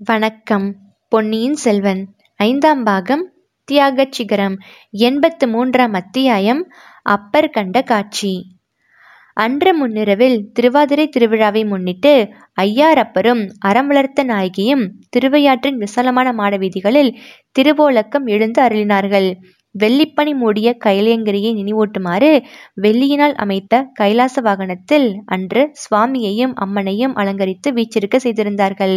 வணக்கம் பொன்னியின் செல்வன். ஐந்தாம் பாகம் தியாகச் சிகரம் எண்பத்து மூன்றாம் அத்தியாயம் அப்பர் கண்ட காட்சி. அன்று முன்னிரவில் திருவாதிரை திருவிழாவை முன்னிட்டு ஐயாரப்பரும் அறம் வளர்த்த நாயகியும் திருவையாற்றின் விசாலமான மாட வீதிகளில் திருவோலக்கம் எழுந்து அருளினார்கள். வெள்ளிப்பனி மூடிய கைலையங்கிரியை நினைவூட்டுமாறு வெள்ளியினால் அமைத்த கைலாச வாகனத்தில் அன்று சுவாமியையும் அம்மனையும் அலங்கரித்து வீச்சிருக்க செய்திருந்தார்கள்.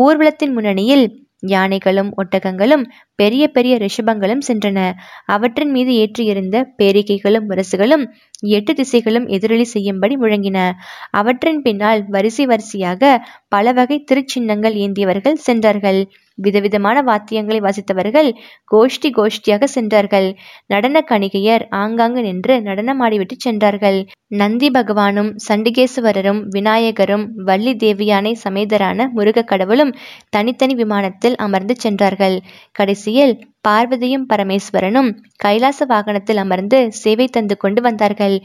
ஊர்வலத்தின் முன்னணியில் யானைகளும் ஒட்டகங்களும் பெரிய பெரிய ரிஷபங்களும் சென்றன. அவற்றின் மீது ஏற்றியிருந்த பேரிகைகளும் முரசுகளும் எட்டு திசைகளும் எதிரொலி செய்யும்படி முழங்கின. அவற்றின் பின்னால் வரிசை வரிசையாக பல வகை திருச்சின்னங்கள் ஏந்தியவர்கள் சென்றார்கள். விதவிதமான வாத்தியங்களை வாசித்தவர்கள் கோஷ்டி கோஷ்டியாக சென்றார்கள். நடன கணிகையர் ஆங்காங்கு நின்று நடனமாடிவிட்டு சென்றார்கள். நந்தி பகவானும் சண்டிகேசுவரரும் விநாயகரும் வள்ளி தேவியானை சமேதரான முருக கடவுளும் தனித்தனி விமானத்தில் அமர்ந்து சென்றார்கள். கடைசியில் பார்வதியும் பரமேஸ்வரனும் கைலாச வாகனத்தில் அமர்ந்து சேவை தந்து கொண்டு வந்தார்கள்.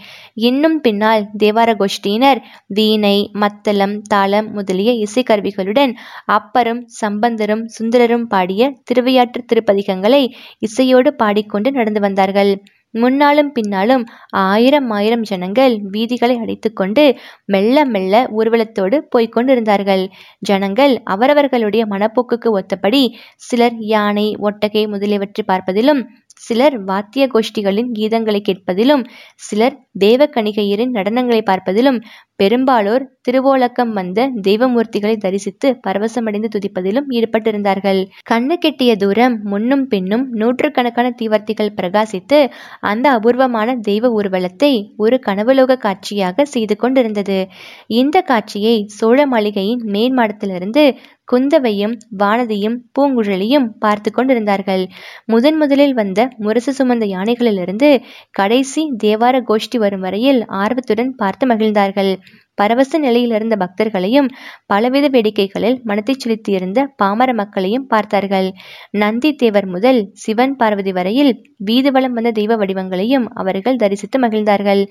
இன்னும் பின்னால் தேவார கோஷ்டியினர் வீணை மத்தளம் தாளம் முதலிய இசைக்கருவிகளுடன் அப்பரும் சம்பந்தரும் சுந்தரரும் பாடிய திருவையாற்று திருப்பதிகங்களை இசையோடு பாடிக்கொண்டு நடந்து வந்தார்கள். முன்னாலும் பின்னாலும் ஆயிரம் ஆயிரம் ஜனங்கள் வீதிகளை அடைத்துக்கொண்டு மெல்ல மெல்ல ஊர்வலத்தோடு போய்கொண்டிருந்தார்கள் ஜனங்கள் அவரவர்களுடைய மனப்போக்குக்கு ஒத்தபடி சிலர் யானை ஒட்டகை முதலியவற்றை பார்ப்பதிலும் சிலர் வாத்திய கோஷ்டிகளின் கீதங்களை கேட்பதிலும் சிலர் தேவக்கணிகையரின் நடனங்களை பார்ப்பதிலும் பெரும்பாலோர் திருவோலக்கம் வந்த தெய்வமூர்த்திகளை தரிசித்து பரவசமடைந்து துதிப்பதிலும் ஈடுபட்டிருந்தார்கள். கண்ணு கெட்டிய தூரம் முன்னும் பின்னும் நூற்றுக்கணக்கான தீவர்த்திகள் பிரகாசித்து அந்த அபூர்வமான தெய்வ ஊர்வலத்தை ஒரு கனவுலோக காட்சியாக செய்து கொண்டிருந்தது. இந்த காட்சியை சோழ மாளிகையின் மேன்மாடத்திலிருந்து குந்தவையும் வானதியும் பூங்குழலியும் பார்த்து கொண்டிருந்தார்கள். முதன் முதலில் வந்த முரசு சுமந்த யானைகளிலிருந்து கடைசி தேவார கோஷ்டி வரும் வரையில் ஆர்வத்துடன் பார்த்து மகிழ்ந்தார்கள். பரவச நிலையிலிருந்த பக்தர்களையும் பலவித வேடிக்கைகளில் மனத்தை செலுத்தியிருந்த பாமர மக்களையும் பார்த்தார்கள். நந்தி தேவர் முதல் சிவன் பார்வதி வரையில் வீதி வளம் வந்த தெய்வ வடிவங்களையும் அவர்கள் தரிசித்து மகிழ்ந்தார்கள்.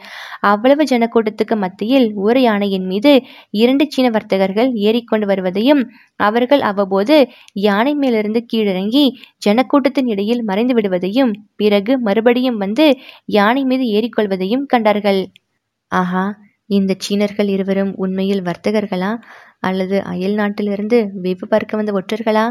அவ்வளவு ஜனக்கூட்டத்துக்கு மத்தியில் ஒரு யானையின் மீது இரண்டு சீன வர்த்தகர்கள் ஏறிக்கொண்டு வருவதையும் அவர்கள் அவ்வப்போது யானை மேலிருந்து கீழிறங்கி ஜனக்கூட்டத்தின் இடையில் மறைந்து விடுவதையும் பிறகு மறுபடியும் வந்து யானை மீது ஏறிக்கொள்வதையும் கண்டார்கள். ஆஹா! இந்த சீனர்கள் இருவரும் உண்மையில் வர்த்தகர்களா? அல்லது அயல் நாட்டிலிருந்து வெகு பார்க்க வந்த ஒற்றர்களா?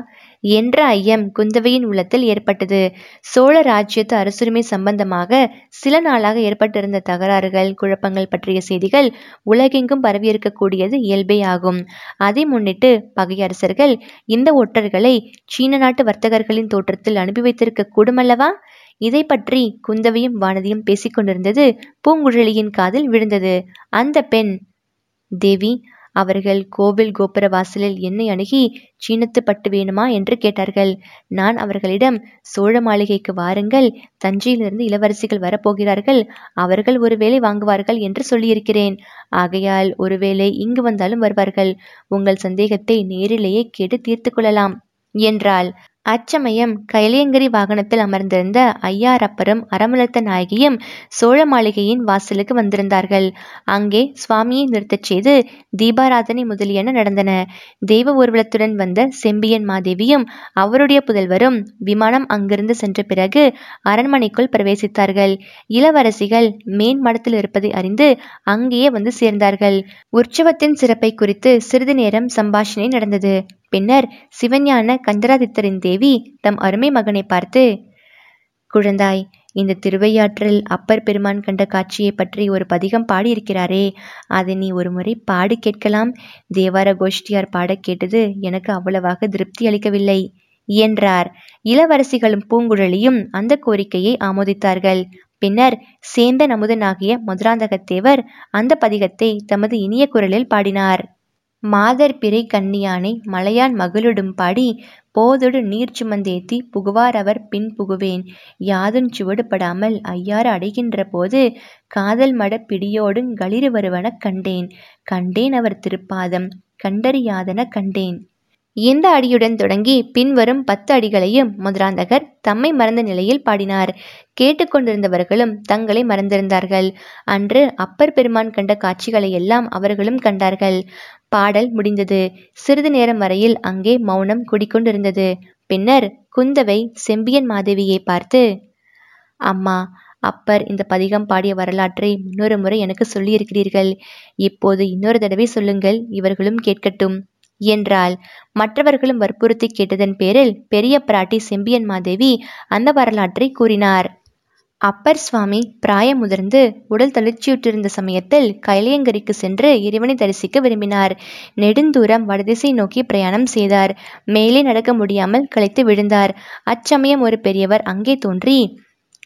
என்ற ஐயம் குந்தவையின் உள்ளத்தில் ஏற்பட்டது. சோழ ராஜ்யத்து அரசுரிமை சம்பந்தமாக சில நாளாக ஏற்பட்டிருந்த தகராறுகள் குழப்பங்கள் பற்றிய செய்திகள் உலகெங்கும் பரவியிருக்கக்கூடியது இயல்பே ஆகும் அதை முன்னிட்டு பகையரசர்கள் இந்த ஒற்றர்களை சீன நாட்டு வர்த்தகர்களின் தோற்றத்தில் அனுப்பி வைத்திருக்க கூடுமல்லவா இதை பற்றி குந்தவையும் வானதியும் பேசிக்கொண்டிருந்தது பூங்குழலியின் காதில் விழுந்தது. அந்த பெண் தேவி அவர்கள் கோவில் கோபுர வாசலில் என்னை அணுகி சீனத்து பட்டு வேணுமா? என்று கேட்டார்கள். நான் அவர்களிடம் சோழ மாளிகைக்கு வாருங்கள் தஞ்சையிலிருந்து இளவரசிகள் வரப்போகிறார்கள் அவர்கள் ஒருவேளை வாங்குவார்கள் என்று சொல்லியிருக்கிறேன். ஆகையால் ஒருவேளை இங்கு வந்தாலும் வருவார்கள். உங்கள் சந்தேகத்தை நேரிலேயே கேட்டு தீர்த்து கொள்ளலாம் என்றாள். அச்சமயம் கைலையங்கிரி வாகனத்தில் அமர்ந்திருந்த ஐயாரப்பரும் அறமலர்த்த நாயகியும் சோழ மாளிகையின் வாசலுக்கு வந்திருந்தார்கள். அங்கே சுவாமியை நிறுத்தச் செய்து தீபாராதனை முதலியன நடந்தன. தெய்வ ஊர்வலத்துடன் வந்த செம்பியன் மாதேவியும் அவருடைய புதல்வரும் விமானம் அங்கிருந்து சென்ற பிறகு அரண்மனைக்குள் பிரவேசித்தார்கள். இளவரசிகள் மேன் மடத்தில் இருப்பதை அறிந்து அங்கேயே வந்து சேர்ந்தார்கள். உற்சவத்தின் சிறப்பை குறித்து சிறிது நேரம் சம்பாஷணை நடந்தது. பின்னர் சிவஞான கந்தராதித்தரின் தேவி தம் அருமை மகனை பார்த்து குழந்தாய் இந்த திருவையாற்றில் அப்பர் பெருமான் கண்ட காட்சியை பற்றி ஒரு பதிகம் பாடியிருக்கிறாரே. அதை நீ ஒரு முறை பாடி கேட்கலாம். தேவார கோஷ்டியார் பாடக் கேட்டது எனக்கு அவ்வளவாக திருப்தி அளிக்கவில்லை என்றார். இளவரசிகளும் பூங்குழலியும் அந்த கோரிக்கையை ஆமோதித்தார்கள். பின்னர் சேந்தன் அமுதனாகிய மதுராந்தகத்தேவர் அந்த பதிகத்தை தமது இனிய குரலில் பாடினார். மாதர் பிறை கண்ணியானை மலையான் மகளிடும் பாடி போதொடு நீர் சுமந்தேத்தி புகுவார் அவர் பின் புகுவேன். யாதும் சுவடுபடாமல் ஐயாறு அடைகின்ற போது காதல் மட பிடியோடுங் களிறு வருவன கண்டேன். கண்டேன் அவர் திருப்பாதம். கண்டறியாதன கண்டேன். இந்த அடியுடன் தொடங்கி பின்வரும் பத்து அடிகளையும் மதுராந்தகர் தம்மை மறந்த நிலையில் பாடினார். கேட்டுக்கொண்டிருந்தவர்களும் தங்களை மறந்திருந்தார்கள். அன்று அப்பர் பெருமான் கண்ட காட்சிகளை எல்லாம் அவர்களும் கண்டார்கள். பாடல் முடிந்தது. சிறிது நேரம் வரையில் அங்கே மௌனம் குடிக்கொண்டிருந்தது. பின்னர் குந்தவை செம்பியன் மாதேவியை பார்த்து அம்மா அப்பர் இந்த பதிகம் பாடிய வரலாற்றை இன்னொரு முறை எனக்கு சொல்லியிருக்கிறீர்கள். இப்போது இன்னொரு தடவை சொல்லுங்கள். இவர்களும் கேட்கட்டும். என்றாள். மற்றவர்களும் வற்புறுத்தி கேட்டதன் பேரில் பெரிய பிராட்டி செம்பியன் மாதேவி அந்த வரலாற்றை கூறினார். அப்பர் சுவாமி பிராயம் முதிர்ந்து உடல் தளர்ச்சியுற்றிருந்த சமயத்தில் கைலையங்கரிக்கு சென்று இறைவனை தரிசிக்க விரும்பினார். நெடுந்தூரம் வடதிசை நோக்கி பிரயாணம் செய்தார். மேலே நடக்க முடியாமல் களைத்து விழுந்தார். அச்சமயம் ஒரு பெரியவர் அங்கே தோன்றி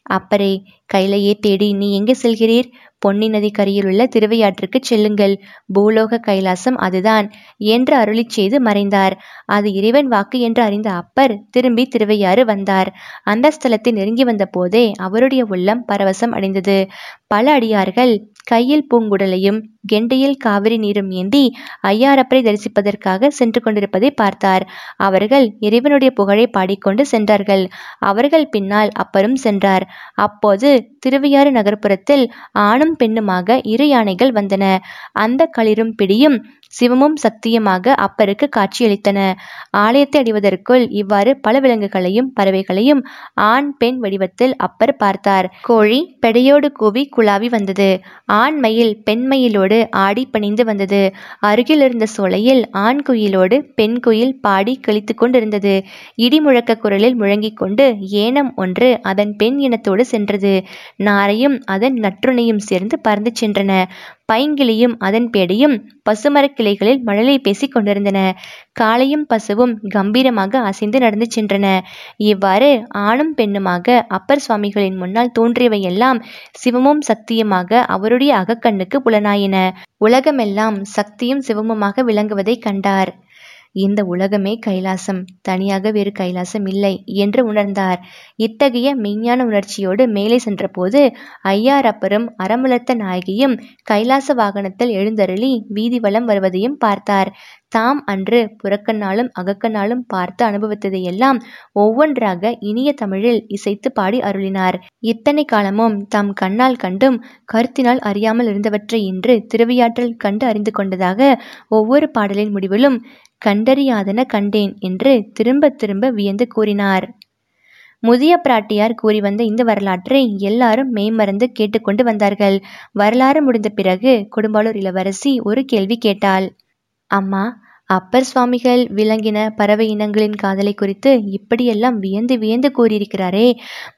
அப்பரே கைலையே தேடி நீ எங்கே செல்கிறீர்? பொன்னி நதி கரையிலுள்ள திருவையாற்றுக்கு செல்லுங்கள். பூலோக கைலாசம் அதுதான் என்று அருளி செய்து மறைந்தார். அது இறைவன் வாக்கு என்று அறிந்த அப்பர் திரும்பி திருவையாறு வந்தார். அந்த ஸ்தலத்தை நெருங்கி வந்த போதே அவருடைய உள்ளம் பரவசம் அடைந்தது. பல அடியார்கள் கையில் பூங்குடலையும் கெண்டையில் காவிரி நீரும் ஏந்தி ஐயாரப்பரை தரிசிப்பதற்காக சென்று கொண்டிருப்பதை பார்த்தார். அவர்கள் இறைவனுடைய புகழை பாடிக்கொண்டு சென்றார்கள். அவர்கள் பின்னால் அப்பரும் சென்றார். அப்போது திருவையாறு நகர்ப்புறத்தில் ஆணும் பெண்ணுமாக இரு யானைகள் வந்தன. அந்த களிரும் பிடியும் சிவமும் சக்தியுமாக அப்பருக்கு காட்சியளித்தன. ஆலயத்தை அடைவதற்குள் இவ்வாறு பல விலங்குகளையும் பறவைகளையும் ஆண் பெண் வடிவத்தில் அப்பர் பார்த்தார். கோழி பெடையோடு கூவி குழாவி வந்தது. ஆண் மயில் பெண் மயிலோடு ஆடி பணிந்து வந்தது. அருகில் இருந்த சோலையில் ஆண் குயிலோடு பெண் குயில் பாடி கழித்து கொண்டிருந்தது. இடி முழக்க குரலில் முழங்கிக் கொண்டு ஏனம் ஒன்று அதன் பெண் இனத்தோடு சென்றது. நாரையும் அதன் நற்றுணையும் சேர்ந்து பறந்து சென்றன. பைங்கிளியும் அதன் பேடையும் பசுமரக் கிளைகளில் மழலை பேசிக் கொண்டிருந்தன. காளையும் பசுவும் கம்பீரமாக அசைந்து நடந்து சென்றன. இவ்வாறு ஆணும் பெண்ணுமாக அப்பர் சுவாமிகளின் முன்னால் தோன்றியவையெல்லாம் சிவமும் சக்தியுமாக அவருடைய அகக்கண்ணுக்கு புலனாயின. உலகமெல்லாம் சக்தியும் சிவமுமாக விளங்குவதை கண்டார். இந்த உலகமே கைலாசம். தனியாக வேறு கைலாசம் இல்லை என்று உணர்ந்தார். இத்தகைய மெய்ஞான உணர்ச்சியோடு மேலே சென்றபோது ஐயாரப்பரும் அறமுலத்த நாயகியும் கைலாச வாகனத்தில் எழுந்தருளி வீதி வலம் வருவதையும் பார்த்தார். தாம் அன்று புறக்கண்ணாலும் அகக்கண்ணாலும் பார்த்து அனுபவித்ததையெல்லாம் ஒவ்வொன்றாக இனிய தமிழில் இசைத்து பாடி அருளினார். இத்தனை காலமும் தாம் கண்ணால் கண்டும் கருத்தினால் அறியாமல் இருந்தவற்றை இன்று திருவையாற்றல் கண்டு அறிந்து கொண்டதாக ஒவ்வொரு பாடலின் முடிவிலும் கண்டறியாதன கண்டேன் என்று திரும்ப திரும்ப வியந்து கூறினார். முதிய பிராட்டியார் கூறி வந்த இந்த வரலாற்றை எல்லாரும் மெய்மறந்து கேட்டுக்கொண்டு வந்தார்கள். வரலாறு முடிந்த பிறகு கொடும்பாளூர் இளவரசி ஒரு கேள்வி கேட்டாள். அம்மா அப்பர் சுவாமிகள் விலங்கின பறவை இனங்களின் காதலை குறித்து இப்படியெல்லாம் வியந்து வியந்து கூறியிருக்கிறாரே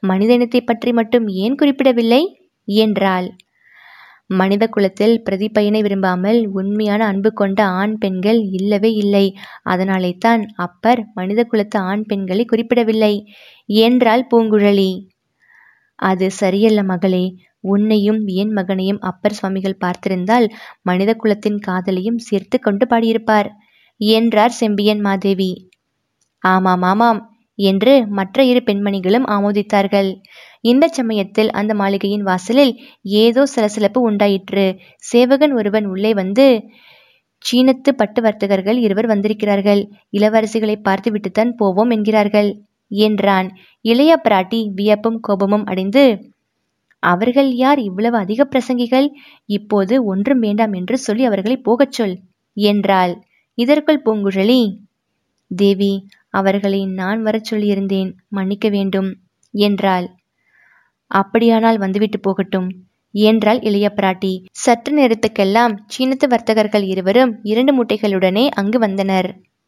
மனிதனத்தை பற்றி மட்டும் ஏன் குறிப்பிடவில்லை? என்றாள். மனித குலத்தில் பிரதிபயனை விரும்பாமல் உண்மையான அன்பு கொண்ட ஆண் பெண்கள் இல்லவே இல்லை. அதனாலே தான் அப்பர் மனித குலத்து ஆண் பெண்களை குறிப்பிடவில்லை என்றாள் பூங்குழலி. அது சரியல்ல மகளே. உன்னையும் என் மகனையும் அப்பர் சுவாமிகள் பார்த்திருந்தால் மனித குலத்தின் காதலையும் சேர்த்து கொண்டு பாடியிருப்பார். என்றார் செம்பியன் மாதேவி. ஆமாம் ஆமாம் என்று மற்ற இரு பெண்மணிகளும் ஆமோதித்தார்கள். இந்த சமயத்தில் அந்த மாளிகையின் வாசலில் ஏதோ சலசலப்பு உண்டாயிற்று. சேவகன் ஒருவன் உள்ளே வந்து சீனத்து பட்டு வர்த்தகர்கள் இருவர் வந்திருக்கிறார்கள். இளவரசிகளை பார்த்துவிட்டுத்தான் போவோம் என்கிறார்கள் என்றான். இளைய பிராட்டி வியப்பும் கோபமும் அடைந்து அவர்கள் யார் இவ்வளவு அதிக பிரசங்கிகள்? இப்போது ஒன்றும் வேண்டாம் என்று சொல்லி அவர்களை போகச் சொல் என்றாள். இதற்குள் பூங்குழலி தேவி அவர்களை நான் வரச் சொல்லியிருந்தேன் மன்னிக்க வேண்டும் என்றாள். அப்படியானால் வந்துவிட்டு போகட்டும் என்றாள் இளைய பிராட்டி. சற்று நேரத்துக்கெல்லாம் சீனத்து வர்த்தகர்கள் இருவரும் இரண்டு மூட்டைகளுடனே அங்கு வந்தனர்.